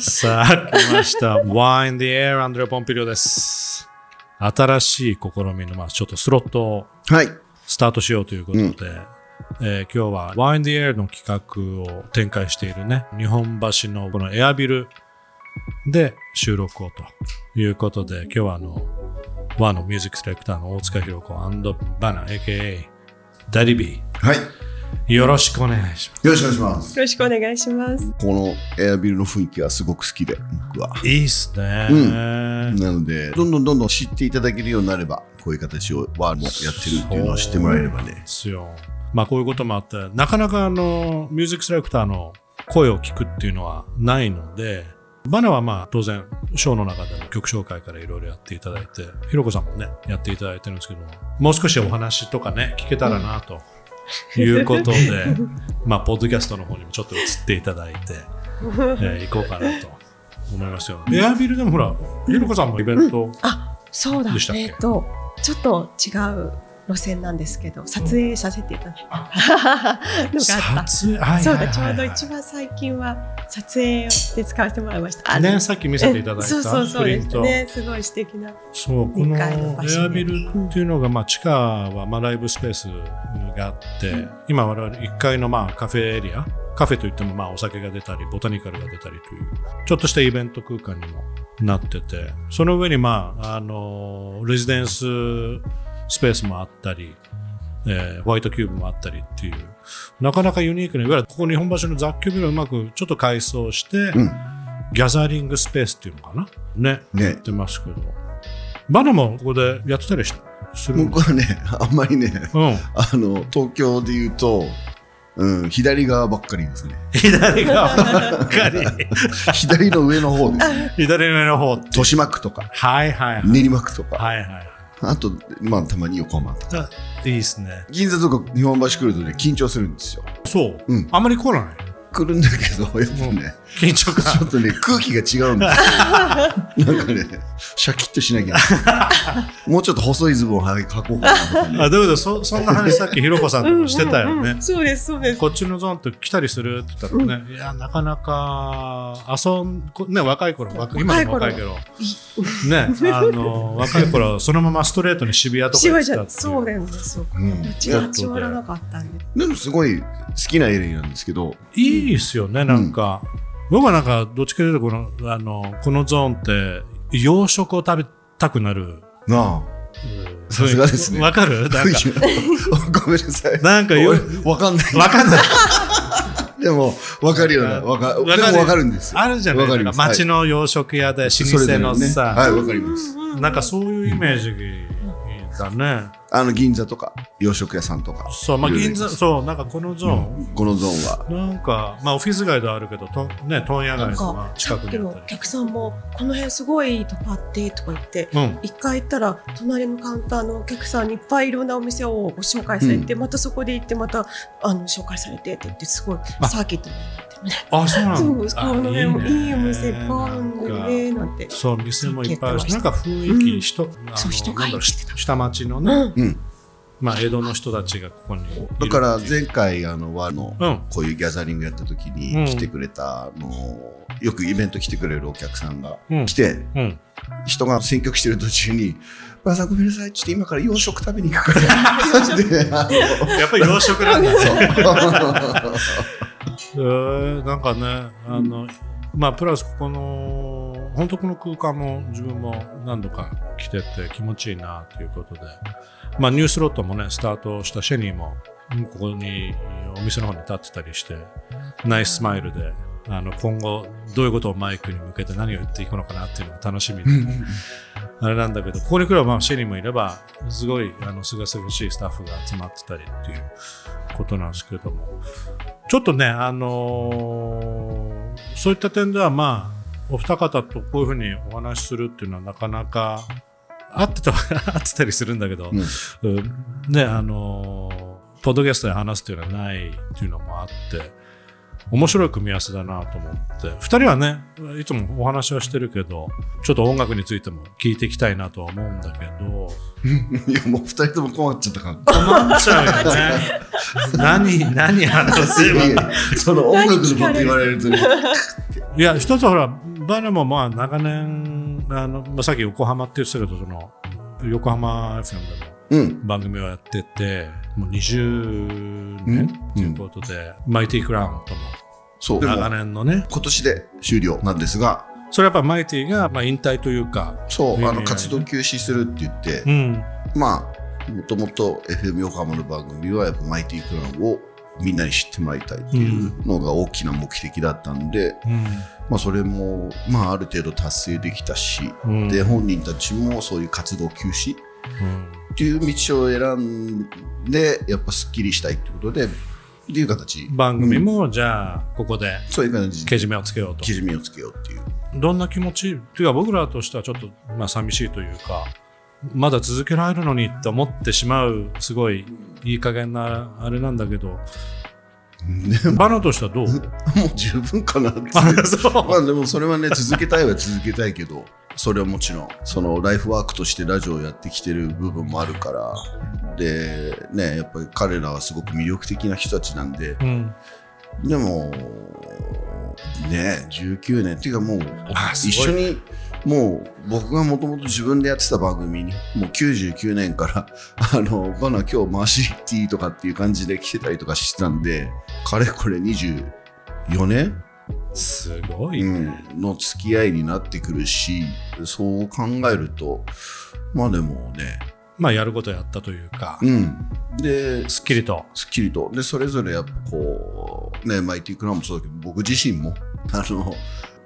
さあ、来ました。Wine the Air アンドレ・ポンピリオです。新しい試みの、まあ、ちょっとスロットをはい。スタートしようということで、えー今日は Wine the Air の企画を展開しているね、日本橋のこのエアビルで収録をということで、今日はあの、和のミュージックセレクターの大塚弘子バナ、AKA ダディビはい。ー。よろしくお願いしまよろしくお願いします。よろしくお願いします。このエアビルの雰囲気がすごく好きで、僕は。す。いいっすね。なので、どんどんどんどん知っていただけるようになれば、こういう形をワールもやってるっていうのを知ってもらえればね。ですよ。まあこういうこともあって、なかなかあの、ミュージックセレクターの声を聞くっていうのはないので、バナはまあ当然、ショーの中でも曲紹介からいろいろやっていただいて、ひろこさんもね、やっていただいてるんですけども、もう少しお話とかね、聞けたらなということで、まあ、ポッドキャストの方にもちょっと移っていただいて、えー行こうかなと思いますよ。エアビルでもほら、ひろこさんもイベント、あ、そうだ。でしたっけ？えっ、と、ちょっと違う路線なんですけど、撮影させていただいた のがあった。撮影、はいそうだ、ちょうど一番最近は撮影で使わせてもらいました。あね、さっき見せていただいたそうそうそうでプリント。すね。すごい素敵な。そう、このエアビルっていうのが、まあ、地下はまあライブスペースがあって、今我々1階のまあカフェエリア、カフェといってもまあお酒が出たり、ボタニカルが出たりという、ちょっとしたイベント空間にもなってて、その上にまあ、あの、レジデンススペースもあったり、えーホワイトキューブもあったりっていう、なかなかユニークな、いわゆるここ日本橋の雑居ビルをうまくちょっと改装して、ギャザリングスペースっていうのかな？ね。ねやってますけど。バナもここでやってたりした？する僕はね、あんまりね、うん。あの、東京で言うと、うん、左側ばっかりですね。左側ばっかり。左の上の方です。左上の方って。豊島区とか、はいはいはい。練馬区とか、はいはいあと、まあ、たまに横浜とか。はい。いいですね。銀座とか日本橋来るとね、緊張するんですよ。そう。うんあんまり来ない。来るんだけど、やっぱね、緊張ちょ感。っとね、空気が違うんですよ。なんかね、シャキッとしなきゃ。もうちょっと細いズボン履こうかなとかね。あ、だけどそ、そんな話さっきひろこさんともしてたよね。そうです、そうです。こっちのゾーンって来たりするって言ったらね、いや、なかなか、遊ん、こね、若い頃、若今でも若いけど、ね、あの、若い頃、そのままストレートに渋谷とか行ってた。そうなんですよ。うん立ち立ち寄らなかったんで。でもすごい好きなエリアなんですけど、いいですよね、なんか。僕はなんか、どっちかというと、この、あの、このゾーンって、洋食を食べたくなる。なあ、さすがですねわかる？なんか、ごめんなさい。なんかよ俺わかんない。わかんない。でも、わかるような、わか、でもわかるんですよ。あるじゃない？かりますか街の洋食屋で老舗のさ、はい、わかります。なんかそういうイメージだね。あの、銀座とか、洋食屋さんとか。そう、まあ銀座、そう、なんかこのゾーン、このゾーンは。なんか、まあオフィス街ではあるけど、とね、問屋街とかか、近くにあったり。客さんも、この辺すごいいいとこあって、とか言って、うん。一回行ったら隣のカウンターのお客さんにいっぱいいろんなお店をご紹介されて、またそこで行ってまたあの紹介されてって言ってすごいあサーキット。あ、そうなんだ。そうこの辺もあいいお店いっぱいあるんだよねなんて。そう、店もいっぱいあるし、なんか雰囲気、うん人、そう人がなんだろう入ってた下町のね。まあ江戸の人たちがここにだから、前回、あの、和の、うん。こういうギャザリングやった時うんに来てくれた、あの、よくイベント来てくれるお客さんがうん来て、うん。人が選曲してる途中に、ばあさんごめんなさい、ちょっと今から洋食食べに行くから。やっぱり洋食なんだね。えーなんかね、あの、まあ、プラスここの、本当この空間も自分も何度か来てて気持ちいいなということで、まあ、ニュースロットもね、スタートしたシェニーも、ここにお店の方に立ってたりして、ナイススマイルで、あの、今後、どういうことをマイクに向けて何を言っていくのかなっていうのが楽しみで、あれなんだけど、ここに来れば、まあ、シェニーもいれば、すごい、あの、すがすがしいスタッフが集まってたりっていうことなんですけれども、ちょっとね、あのーそういった点では、まあ、お二方とこういうふうにお話しするっていうのはなかなか合ってた、合ってたりするんだけど、うん。うん。ね、あのーポッドキャストで話すっていうのはないっていうのもあって、面白い組み合わせだなと思って。2人はねいつもお話はしてるけどちょっと音楽についても聞いていきたいなとは思うんだけど。いやもう二人とも困っちゃったから困っちゃうよね。何何話せば。いやいやその音楽のこと言われるとね。いや一つはほらバネもまあ長年あの、まあ、さっき横浜って言ってたけどその横浜 FM でもうん。番組をやっててもう20年ということで、マイティクラウンともそう。長年のね。今年で終了なんですが。それやっぱマイティがまあ引退というかそうあのね活動休止するって言ってうん。まあもともと FM 横浜の番組はやっぱマイティクラウンをみんなに知ってもらいたいっていうのが大きな目的だったんで、まあ、それも、まあ、ある程度達成できたし、うんで本人たちもそういう活動休止うんっていう道を選んでやっぱすっきりしたいってことでっていう形。番組もじゃあここでそういう感じで。けじめをつけようと。けじめをつけようっていう。どんな気持ち？っていうか僕らとしてはちょっとまあ寂しいというかまだ続けられるのにって思ってしまうすごいいい加減なあれなんだけど。バナとしてはどう？もう十分かなってあそう。まあでもそれはね続けたいは続けたいけどそれはもちろんそのライフワークとしてラジオをやってきてる部分もあるからでねやっぱり彼らはすごく魅力的な人たちなんでうん。でもね19年っていうかもう一緒にもう僕がもともと自分でやってた番組にもう99年から あのバナ今日回し行っていいとかっていう感じで来てたりとかしてたんでかれこれ24年すごい、うん、の付き合いになってくるしそう考えるとまあでもね。まあやることやったというか、うん。ですっきりと。すっきりと。でそれぞれやっぱこうねマイティクラウンもそうだけど僕自身も あの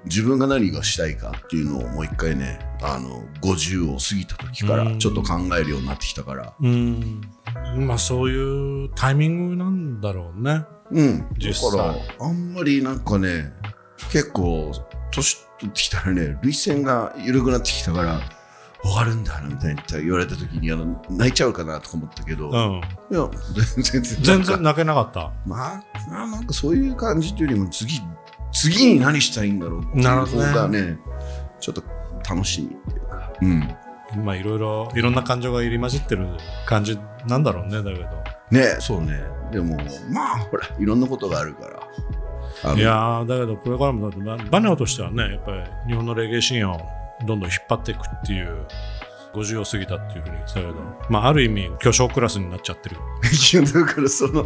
自分が何がしたいかっていうのをもう一回ねあの50を過ぎた時からうん。ちょっと考えるようになってきたから。うんまあそういうタイミングなんだろうね。うん。だ実際。からあんまりなんかね結構年取ってきたらね涙腺が緩くなってきたから終わるんだみたいに言われた時にあの泣いちゃうかなとか思ったけど、いうん。や全然全然。泣けなかった。まあ、まあなんかそういう感じというよりも次次に何したいんだろうっていうなるほどね方がね。ちょっと楽しみっていうか。うんまあいろいろ。いろんな感情が入り混じってる感じなんだろうねだけど。ねそうね。でもまあほらいろんなことがあるから。いやーだけどこれからもだってババネオとしてはねやっぱり日本のレゲエシーンをどんどん引っ張っていくっていう50を過ぎたっていうふうに言ってたけど、まあ、ある意味巨匠クラスになっちゃってる。だからその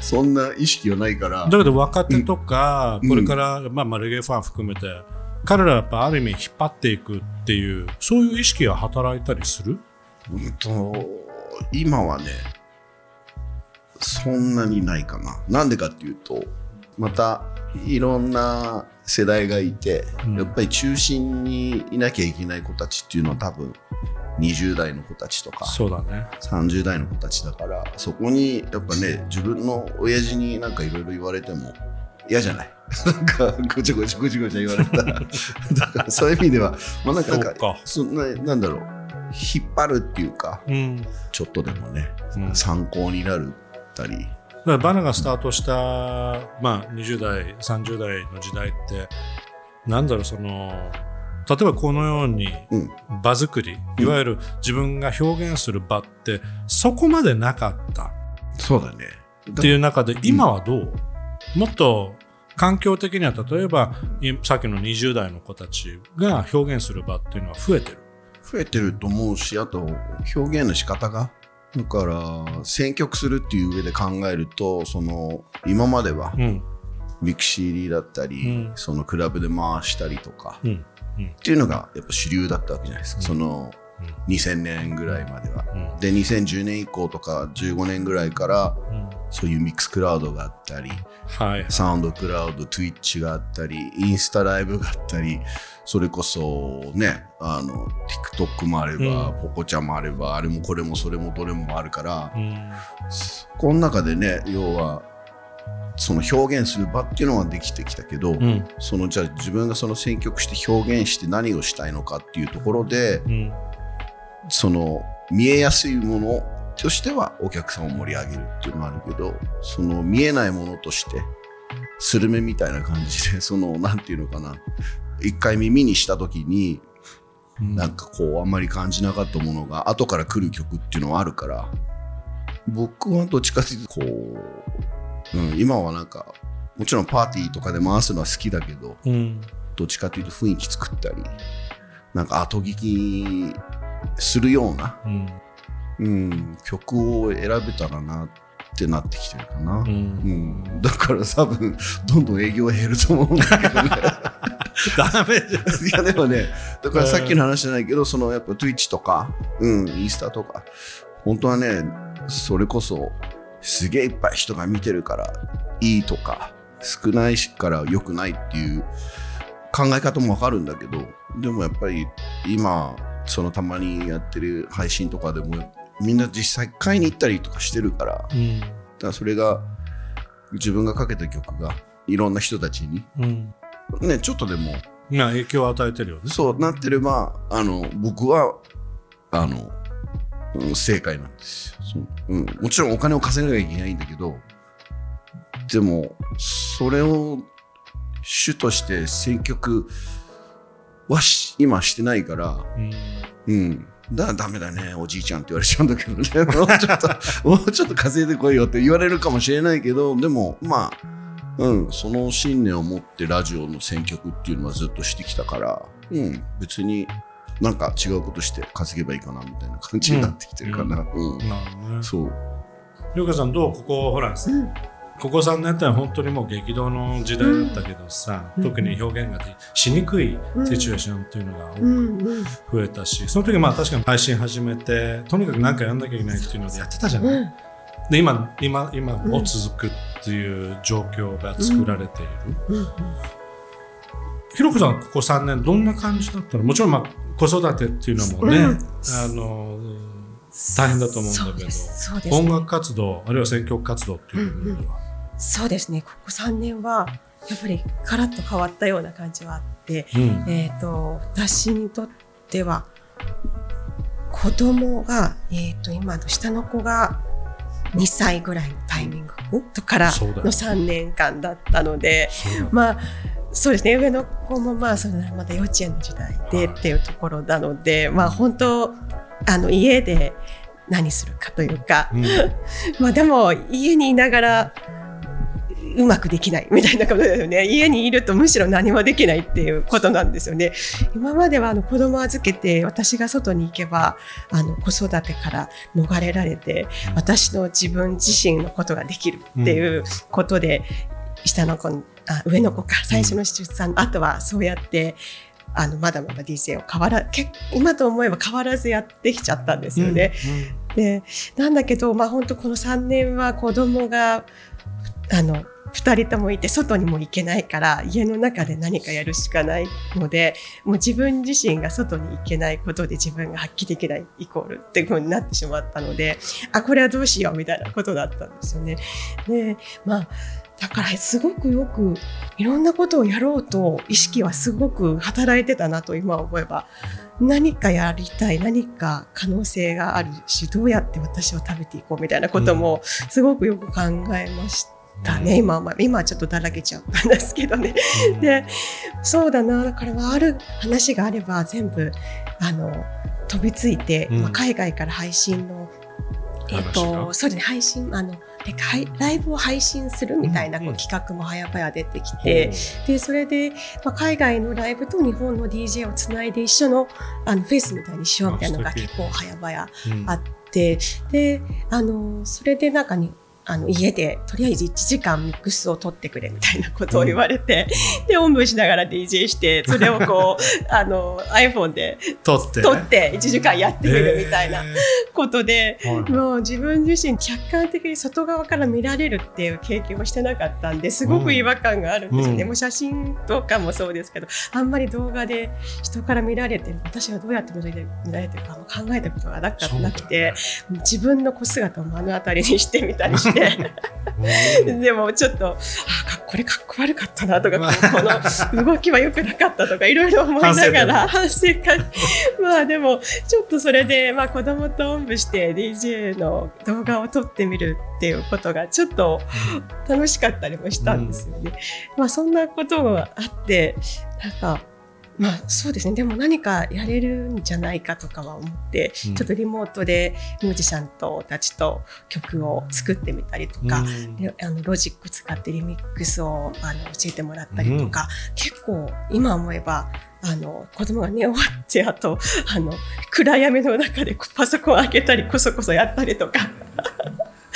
そんな意識はないから。だけど若手とか、うん。これから、まあ、まあレゲエファン含めて彼らはやっぱある意味引っ張っていくっていうそういう意識が働いたりする？うんと今はねそんなにないかな。なんでかっていうとまたいろんな世代がいて、うん。やっぱり中心にいなきゃいけない子たちっていうのは多分20代の子たちとかそうだね。30代の子たちだからそこにやっぱね自分の親父になんかいろいろ言われても嫌じゃない。なんかごちゃごちゃごちゃごちゃ言われた。ら だからそういう意味ではまあなんかそんななんだろう。引っ張るっていうかうん、ちょっとでもねうん。参考になるったり。だからバナがスタートした、まあ、20代30代の時代ってなんだろうその例えばこのようにうん。場作り、いわゆる自分が表現する場ってそこまでなかった。そうだね。っていう中で今はどう、もっと環境的には例えばいさっきの20代の子たちが表現する場っていうのは増えてる。増えてると思うしあと表現の仕方がだから選曲するっていう上で考えるとその今まではうん。ミックスCDだったり、うん。そのクラブで回したりとか、うん。っていうのがやっぱ主流だったわけじゃないですか、うん。そのうん2000年ぐらいまでは。うん。で2010年以降とか15年ぐらいからうん。そういうミックスクラウドがあったりはい。サウンドクラウド Twitch があったりインスタライブがあったりそれこそねあの TikTok もあれば、うん。ポコちゃんもあればあれもこれもそれもどれもあるから、うん。この中でね要はその表現する場っていうのはできてきたけど、うん。そのじゃあ自分がその選曲して表現して何をしたいのかっていうところでうんその見えやすいものとしてはお客さんを盛り上げるっていうのがあるけどその見えないものとしてスルメみたいな感じで そのなんていうのかな。一回耳にした時になんかこうあんまり感じなかったものが後から来る曲っていうのはあるから僕はどっちかというとこう、うん、今はなんかもちろんパーティーとかで回すのは好きだけどうん。どっちかというと雰囲気作ったりなんか後聞きするような、うん。うん、曲を選べたらなってなってきてるかな、ううん。ん、だから多分どんどん営業減ると思うんだけどね。ダメじゃん。いやでもねだからさっきの話じゃないけどそのやっぱ Twitch とか、うん、インスタとか本当はねそれこそすげえいっぱい人が見てるからいいとか少ないから良くないっていう考え方もわかるんだけどでもやっぱり今そのたまにやってる配信とかでもみんな実際買いに行ったりとかしてるからだかうんらそれが自分がかけた曲がいろんな人たちにうん。ねちょっとでもまあ影響を与えてるよね。そうなってればあの僕はあの、うん正解なんですよ。そう、うん、もちろんお金を稼がなきゃいけないんだけどでもそれを主として選曲はし今してないからうん。うん。だダメだねおじいちゃんって言われちゃうんだけどね。もうちょっともうちょっと稼いでこいよって言われるかもしれないけどでもまあうんその信念を持ってラジオの選曲っていうのはずっとしてきたからうん別になんか違うことして稼げばいいかなみたいな感じになってきてるかな。うん、なるほどね。そう。りょうかさんどう？ここほら。うんここ3年って本当にもう激動の時代だったけどさ、うん。特に表現がでしにくいシチュエーションっていうのが多うく増えたし、その時まあ確かに配信始めてとにかく何かやんなきゃいけないっていうのでやってたじゃない、うん。で今今今も続くっていう状況が作られている、うん。ひろこさんここ3年どんな感じだったの？もちろんまあ子育てっていうのもね、うん。あの大変だと思うんだけどね音楽活動あるいは選曲活動っていう部分では、そうですね。ここ3年はやっぱりカラッと変わったような感じはあって、うん。えー、と私にとっては子供が、えー、と今の下の子が2歳ぐらいのタイミングとからの3年間だったのでまあそうですね。上の子もまあそれまだ幼稚園の時代ではい。っていうところなので、まあ本当あの家で何するかというか、うん。まあでも家にいながらうまくできないみたいなことですよね。家にいるとむしろ何もできないっていうことなんですよね。今まではあの子供預けて私が外に行けばあの子育てから逃れられてうん私の自分自身のことができるっていうことで、下の子あ上の子か最初の出産、あとはそうやってあのまだまだ DJ を変わらけ今と思えば変わらずやってきちゃったんですよね。でなんだけど、まあ、本当この3年は子供があの2人ともいて外にも行けないから家の中で何かやるしかないのでもう自分自身が外に行けないことで自分が発揮できないイコールっていう風になってしまったのであこれはどうしようみたいなことだったんですよね。でまあだからすごくよくいろんなことをやろうと意識はすごく働いてたなと今思えば何かやりたい何か可能性があるしどうやって私を食べていこうみたいなこともすごくよく考えましたね、今は今はちょっとだらけちゃったんですけどね。うん。でそうだな。だからある話があれば全部あの飛びついて、うん。まあ、海外から配信の、えっ話とが？そうですね。配信あのでかいライブを配信するみたいなこうん。う企画も早々出てきて、でそれで、まあ、海外のライブと日本の DJ をつないで一緒のあのフェイスみたいにしようみたいなのが結構早々うん。あってであのそれで中にあの家でとりあえず1時間ミックスを取ってくれみたいなことを言われて、でおんぶしながら DJ してそれをこう あの iPhone で撮って。撮って1時間やってみるみたいなえことで、ーはい。もう自分自身客観的に外側から見られるっていう経験をしてなかったんですごく違和感があるんですよね、うん。もう写真とかもそうですけどあんまり動画で人から見られてる私がどうやって見られてる見られてるかも考えたことがなくて自分の子姿を目の当たりにしてみたりしてで でもちょっとあかこれかっこ悪かったなとかこの動きは良くなかったとかいろいろ思いながら反省会。まあでもちょっとそれで、まあ、子供とおんぶして DJ の動画を撮ってみるっていうことがちょっと楽しかったりもしたんですよね。まあそんなことがあってなんかまあそうですね。でも何かやれるんじゃないかとかは思って、うん。ちょっとリモートでミュージシャンとたちと曲を作ってみたりとか、であのロジック使ってリミックスをあの教えてもらったりとか、結構今思えばあの子供が寝終わってあとあの暗闇の中でパソコン開けたりこそこそやったりとか。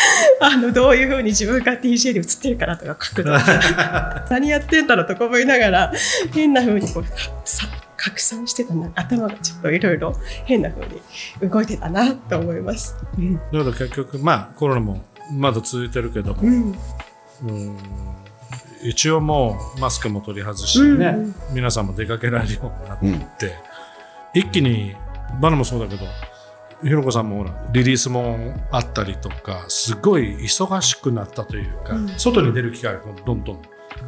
あのどういうふうに自分が DJ で映ってるかなとか角度 何やってんだろうとか思いながら変なふうにこうさ拡散してたな。頭がちょっといろいろ変なふうに動いてたなと思います。うん。だから結局まあコロナもまだ続いてるけども、うん。うん。一応もうマスクも取り外しね、うん皆さんも出かけられるようになって、うん。一気にバナもそうだけどひろこさんもほらリリースもあったりとかすごい忙しくなったというか、うん。外に出る機会がどんどん、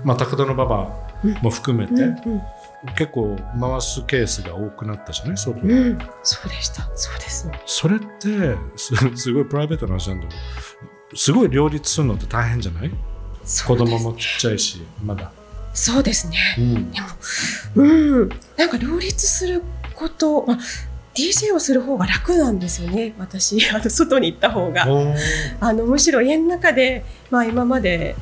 まあ、高田の馬場も含めて、うん結構回すケースが多くなったじゃない？外に、うん、そうでした。そうです。ね。それってすすごいプライベートな話なんだけどすごい両立するのって大変じゃない？子そうです。供もちっちゃいしまだ。そうですね。うん。でも、うん、なんか両立すること、まあ、DJ をする方が楽なんですよね。私、あの外に行った方が。あのむしろ家の中で、まあ、今まで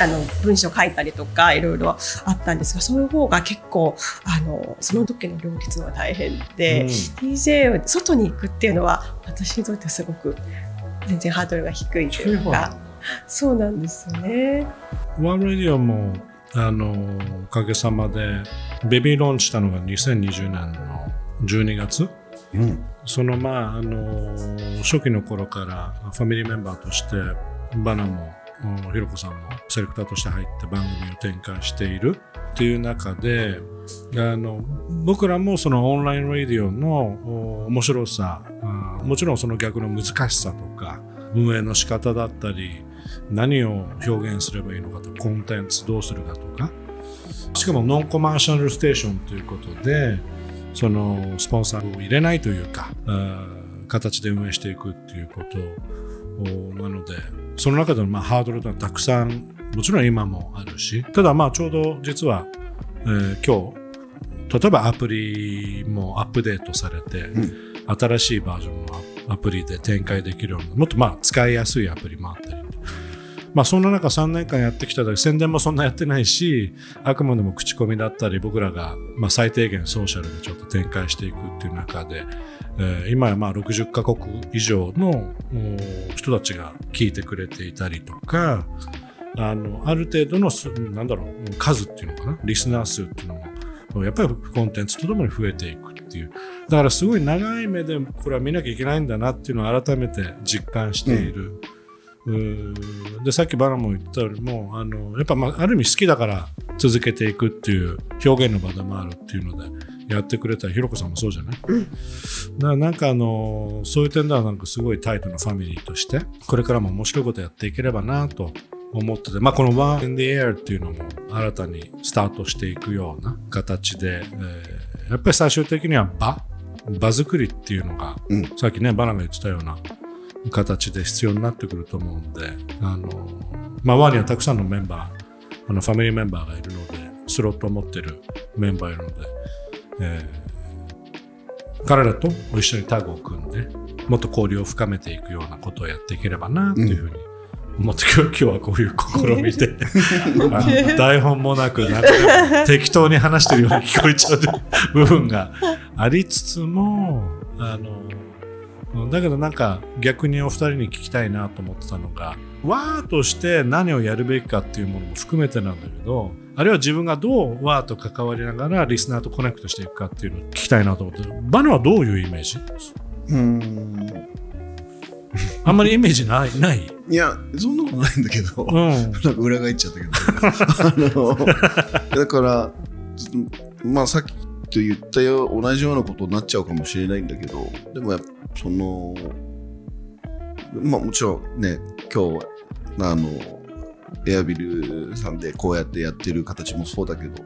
あの文章書いたりとかいろいろあったんですがそういう方が結構あのその時の両立のが大変で、うん DJ を外に行くっていうのは私にとってはすごく全然ハードルが低いというかそうなんですよね。ワンラディオもあのおかげさまでベビーローンチしたのが2020年の12月うん。そのまああの初期の頃からファミリーメンバーとしてバナもひろこさんもセレクターとして入って番組を展開している。っていう中であの僕らもそのオンラインラディオの面白さもちろんその逆の難しさとか運営の仕方だったり何を表現すればいいのかとコンテンツどうするかとか。しかもノンコマーシャルステーションということでそのスポンサーを入れないというか形で運営していくっていうことおなのでその中でのまあハードルというのはたくさんもちろん今もあるしただまあちょうど実は、えー今日例えばアプリもアップデートされて、新しいバージョンのアアプリで展開できるようなもっとまあ使いやすいアプリもあったりまあそんな中3年間やってきただけ宣伝もそんなやってないしあくまでも口コミだったり僕らがまあ最低限ソーシャルでちょっと展開していくっていう中で、えー今やまあ60カ国以上の人たちが聞いてくれていたりとかあのある程度のなんだろう数っていうのかなリスナー数っていうのもやっぱりコンテンツとともに増えていくっていうだからすごい長い目でこれは見なきゃいけないんだなっていうのを改めて実感している。うーでさっきバナも言ったよりもあのやっぱ、まあ、ある意味好きだから続けていくっていう表現の場でもあるっていうのでやってくれたひろこさんもそうじゃない、だからなんかあのそういう点ではなんかすごいタイトなファミリーとしてこれからも面白いことやっていければなと思ってて、まあ、この One in the Air っていうのも新たにスタートしていくような形で、えーやっぱり最終的には場？場作りっていうのが、うん。さっきねバナが言ってたような形で必要になってくると思うんで、あの、まあ、ワーにはたくさんのメンバー、あの、ファミリーメンバーがいるので、スロットを持ってるメンバーいるので、えー彼らと一緒にタッグを組んで、もっと交流を深めていくようなことをやっていければな、というふうに思って、今日今日はこういう試みで、台本もなく、なんか適当に話してるように聞こえちゃう部分がありつつも、あの、うんだけどなんか逆にお二人に聞きたいなと思ってたのがワーとして何をやるべきかっていうものも含めてなんだけどあるいは自分がどうワーと関わりながらリスナーとコネクトしていくかっていうのを聞きたいなと思ってバナはどういうイメージ？うーん。あんまりイメージないない？いやそんなことないんだけど、うん。なんか裏返っちゃったけど。あの だからまあさっきと言ったよ同じようなことになっちゃうかもしれないんだけどでもやっぱそのまあもちろんね今日あのエアビルさんでこうやってやってる形もそうだけど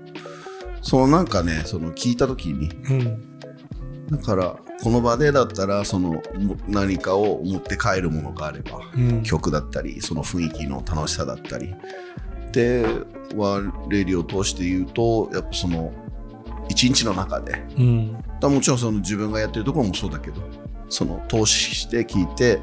そのなんかねその聞いた時にうん。だからこの場でだったらそのも何かを持って帰るものがあればうん。曲だったりその雰囲気の楽しさだったりではレディを通して言うとやっぱその一日の中で。うん。だもちろんその自分がやってるところもそうだけどその投資して聞いて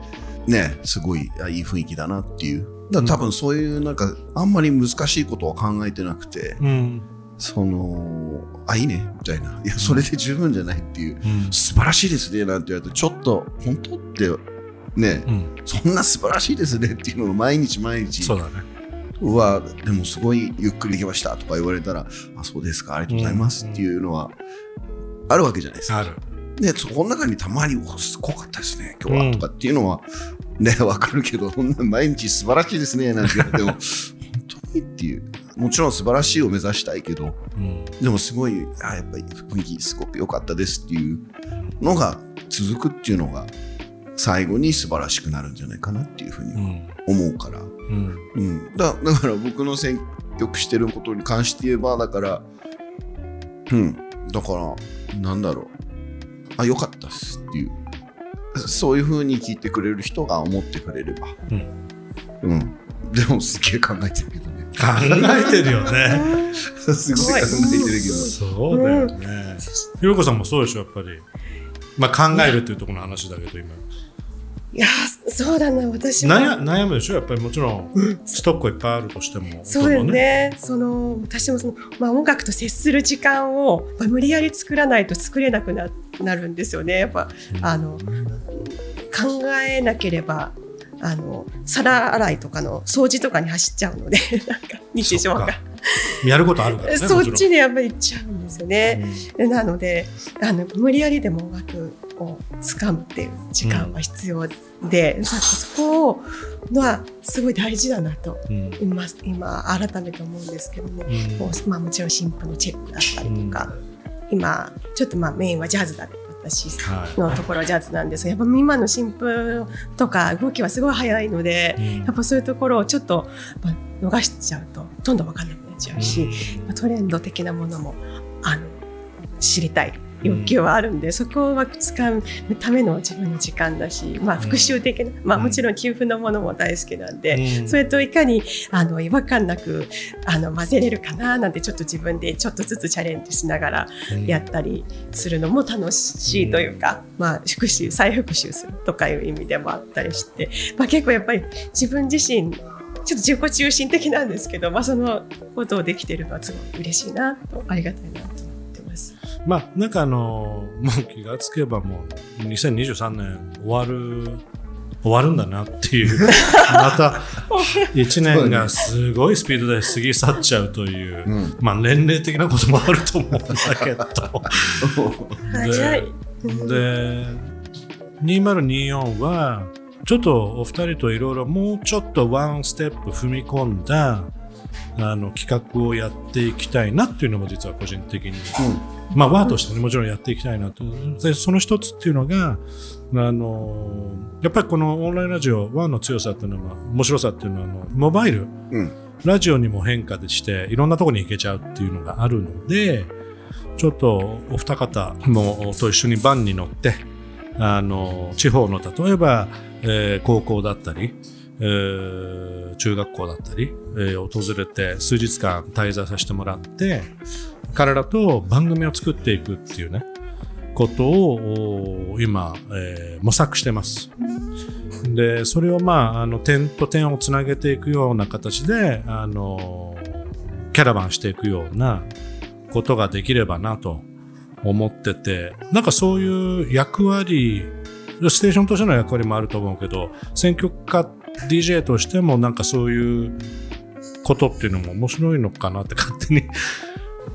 ねすごいあいい雰囲気だなっていう。だ多分そういうなんかあんまり難しいことは考えてなくてうん。そのあいいねみたいな。いやそれで十分じゃないっていう。うん。素晴らしいですねなんて言われてちょっと本当ってねうん。そんな素晴らしいですねっていうのを毎日毎日そうだねうわでもすごいゆっくりできましたとか言われたらあそうですかありがとうございますっていうのはあるわけじゃないですか。ある。でそこの中にたまにおすごかったですね今日はとかっていうのはね わかるけどそんな毎日素晴らしいですねなんて言われても 本当にっていう。もちろん素晴らしいを目指したいけどうん。でもすごいあやっぱり雰囲気すごく良かったですっていうのが続くっていうのが最後に素晴らしくなるんじゃないかなっていうふうにうん思うから。うん。うん、だだから僕の選曲してることに関して言えばだからうん。だからなんだろう。あ良かったっすっていう。そういうふうに聞いてくれる人が思ってくれれば。うん。うん、でもすっげえ考えてるけどね。考えてるよね。すごい考えてるけそうだよね。ひろこさんもそうでしょやっぱり。まあ考えるっていうところの話だけど今いやーそうだな私も悩悩むでしょ？やっぱりもちろん。ストックいっぱいあるとしてもそうだよ音のね。その私もその、まあ、音楽と接する時間を、まあ、無理やり作らないと作れなくななるんですよね。やっぱあの考えなければあの皿洗いとかの掃除とかに走っちゃうので なんか日常がやることあるからねそっちににやっぱり行っちゃうんですよね。なのであの無理やりでも音楽を掴むっていう時間は必要で、そそこはすごい大事だなとうん。今今改めて思うんですけどね、うん。もうまあ、もちろん新婦のチェックだったりとか、今ちょっとまあメインはジャズだね私はい。のところはジャズなんですがやっぱ今の新婦とか動きはすごい速いので、うん。やっぱそういうところをちょっと、まあ、逃しちゃうとどんどん分かんなくなっちゃうし、まあトレンド的なものもあの知りたい欲求はあるんで、そこは使うための自分の時間だし、まあ、復習的な、まあ、もちろん給付のものも大好きなんで、うん。それといかにあの違和感なくあの混ぜれるかななんてちょっと自分でちょっとずつチャレンジしながらやったりするのも楽しいというか、まあ、復習再復習するとかいう意味でもあったりして、まあ、結構やっぱり自分自身ちょっと自己中心的なんですけど、まあ、そのことをできてるのはすごい嬉しいなとありがたいなとまあなんかあのもう気がつけばもう2023年終わる終わるんだなっていう。また1年がすごいスピードで過ぎ去っちゃうという、うん。まあ年齢的なこともあると思うんだけど。早い。で2024はちょっとお二人といろいろもうちょっとワンステップ踏み込んだあの企画をやっていきたいなっていうのも実は個人的にまあ、ワーとしてね、もちろんやっていきたいなと。で、その一つっていうのが、あの、やっぱりこのオンラインラジオ、ワーの強さっていうのは、面白さっていうのは、あのモバイル、うんラジオにも変化でして、いろんなところに行けちゃうっていうのがあるので、ちょっとお二方もと一緒にバンに乗って、あの、地方の例えば、えー高校だったり、えー中学校だったり、えー訪れて数日間滞在させてもらって、彼らと番組を作っていくっていうね、ことを今、えー模索してます。で、それをまあ、あの、点と点をつなげていくような形で、あの、キャラバンしていくようなことができればなと思ってて、なんかそういう役割、ステーションとしての役割もあると思うけど、選曲家 DJ としてもなんかそういうことっていうのも面白いのかなって勝手に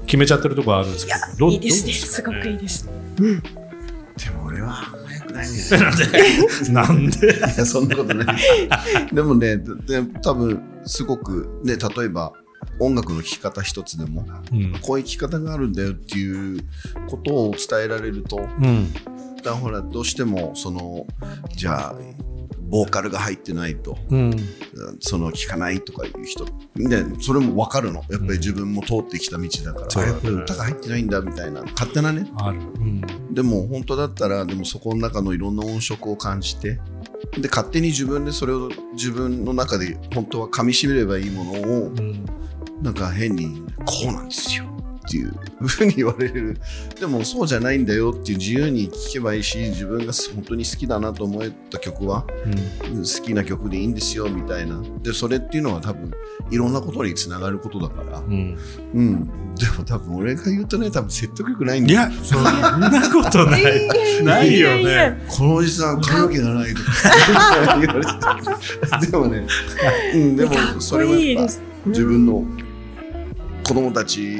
決めちゃってるところあるんですけど、どういいですねすごくいいでです。でも俺はあんま良くないねすかね。なんで？いやそんなことない でもねで多分すごくね例えば音楽の聴き方一つでもうん。こういう聴き方があるんだよっていうことを伝えられるとうん。だからほらどうしてもそのじゃあボーカルが入ってないと。うん。その聞かないとかいう人。でそれも分かるの。やっぱり自分も通ってきた道だから、そうあやっぱり歌が入ってないんだみたいな。勝手なね。ある、うん。でも本当だったらでもそこの中のいろんな音色を感じて。で勝手に自分でそれを自分の中で本当は噛みしめればいいものをうん。なんか変にこうなんですよっていうふうに言われる。でもそうじゃないんだよっていう自由に聴けばいいし自分が本当に好きだなと思えた曲は好きな曲でいいんですよみたいな。でそれっていうのは多分いろんなことにつながることだから。うん。うん。でも多分俺が言うとね多分説得力ないんいだよ。やそんなことない。ないよね。このおじさん髪の毛がないとか言われて でもね、うん、でもそれはやっぱ自分の子供たち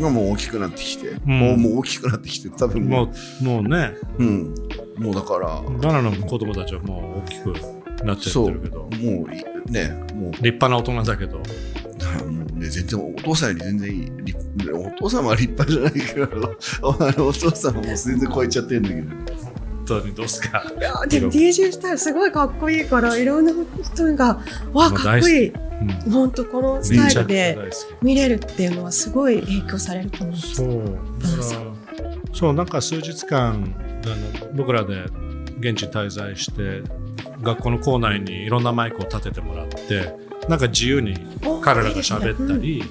がもう大きくなってきて、もうもう大きくなってきて多分ももうもうね。う、うん、もうだからガナの子供たちはもう大きくなっちゃってるけど。もういねもう。立派な大人だけど。もうね、全然お父さんより全然いい。立お父さんは立派じゃないけどお父さんはもう全然超えちゃってるんだけど。本当にどうすか？いや でも DJ スタイルすごいかっこいいからいろんな人がわかっこいい。うん。本当このスタイルで見れるっていうのはすごい影響されると思う。そう。だからそうなんか数日間あの僕らで現地に滞在して学校の校内にいろんなマイクを立ててもらってなんか自由に彼らが喋ったり、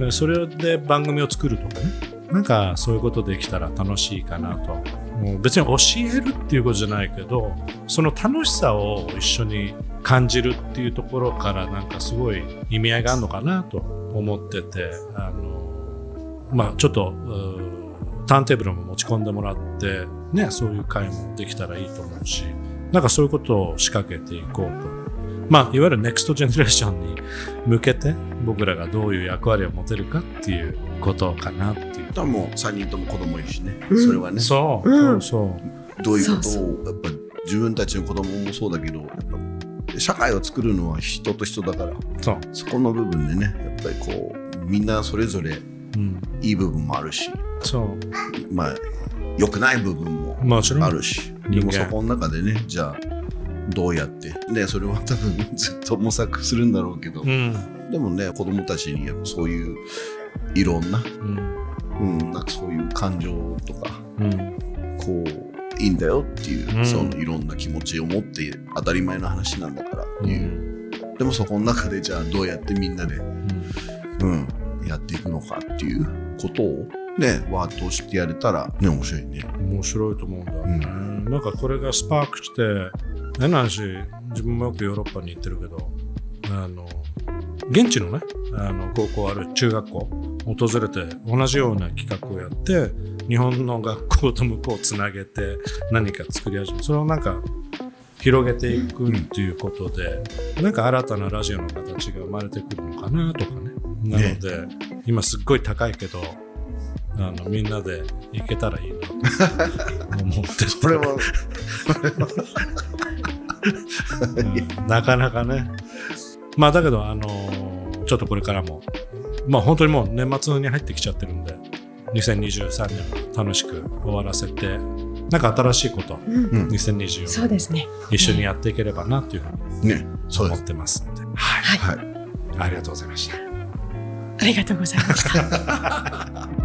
うん。それで番組を作るとかね。なんかそういうことできたら楽しいかなともう別に教えるっていうことじゃないけどその楽しさを一緒に感じるっていうところからなんかすごい意味合いがあるのかなと思っててあのまあちょっとターンテーブルも持ち込んでもらってねそういう会もできたらいいと思うしなんかそういうことを仕掛けていこうとまあ、いわゆるネクストジェネレーションに向けて僕らがどういう役割を持てるかっていうことかなっていう。多分もう3人とも子供いるしね、うんそれはねそう、うんそうどういうことをやっぱ自分たちの子供もそうだけどやっぱ社会を作るのは人と人だからそう。そこの部分でねやっぱりこうみんなそれぞれうん、いい部分もあるしそう。まあ良くない部分ももちろん。あるしで人間もそこの中でねじゃあどうやってでそれは多分 ずっと模索するんだろうけど、うん。でもね子供たちにやっぱそういういろんな,、うん。うん、なんかそういう感情とかうん。こういいんだよっていう、うんそのいろんな気持ちを持って当たり前の話なんだからってういう、ん。でもそこの中でじゃあどうやってみんなで、うん、やっていくのかっていうことをねわーっと知ってやれたらね面白いね。面白いと思うんだよね。なんかこれがスパークして、変な話、自分もよくヨーロッパに行ってるけど、あの、現地のね、あの高校ある中学校訪れて同じような企画をやって、日本の学校と向こうをつなげて何か作り始める。それをなんか広げていくっていうことで、なんか新たなラジオの形が生まれてくるのかなとかね。なので、今すっごい高いけど、あのみんなで行けたらいいなと思ってて それはうんなかなかね。まあだけど、あのーちょっとこれからも、まあ本当にもう年末に入ってきちゃってるんで、2023年楽しく終わらせて、なんか新しいこと、うん。うん2024年そうですね。一緒にやっていければなっていうふうにね。そうです。思ってますんで、はい。はい。ありがとうございました。ありがとうございました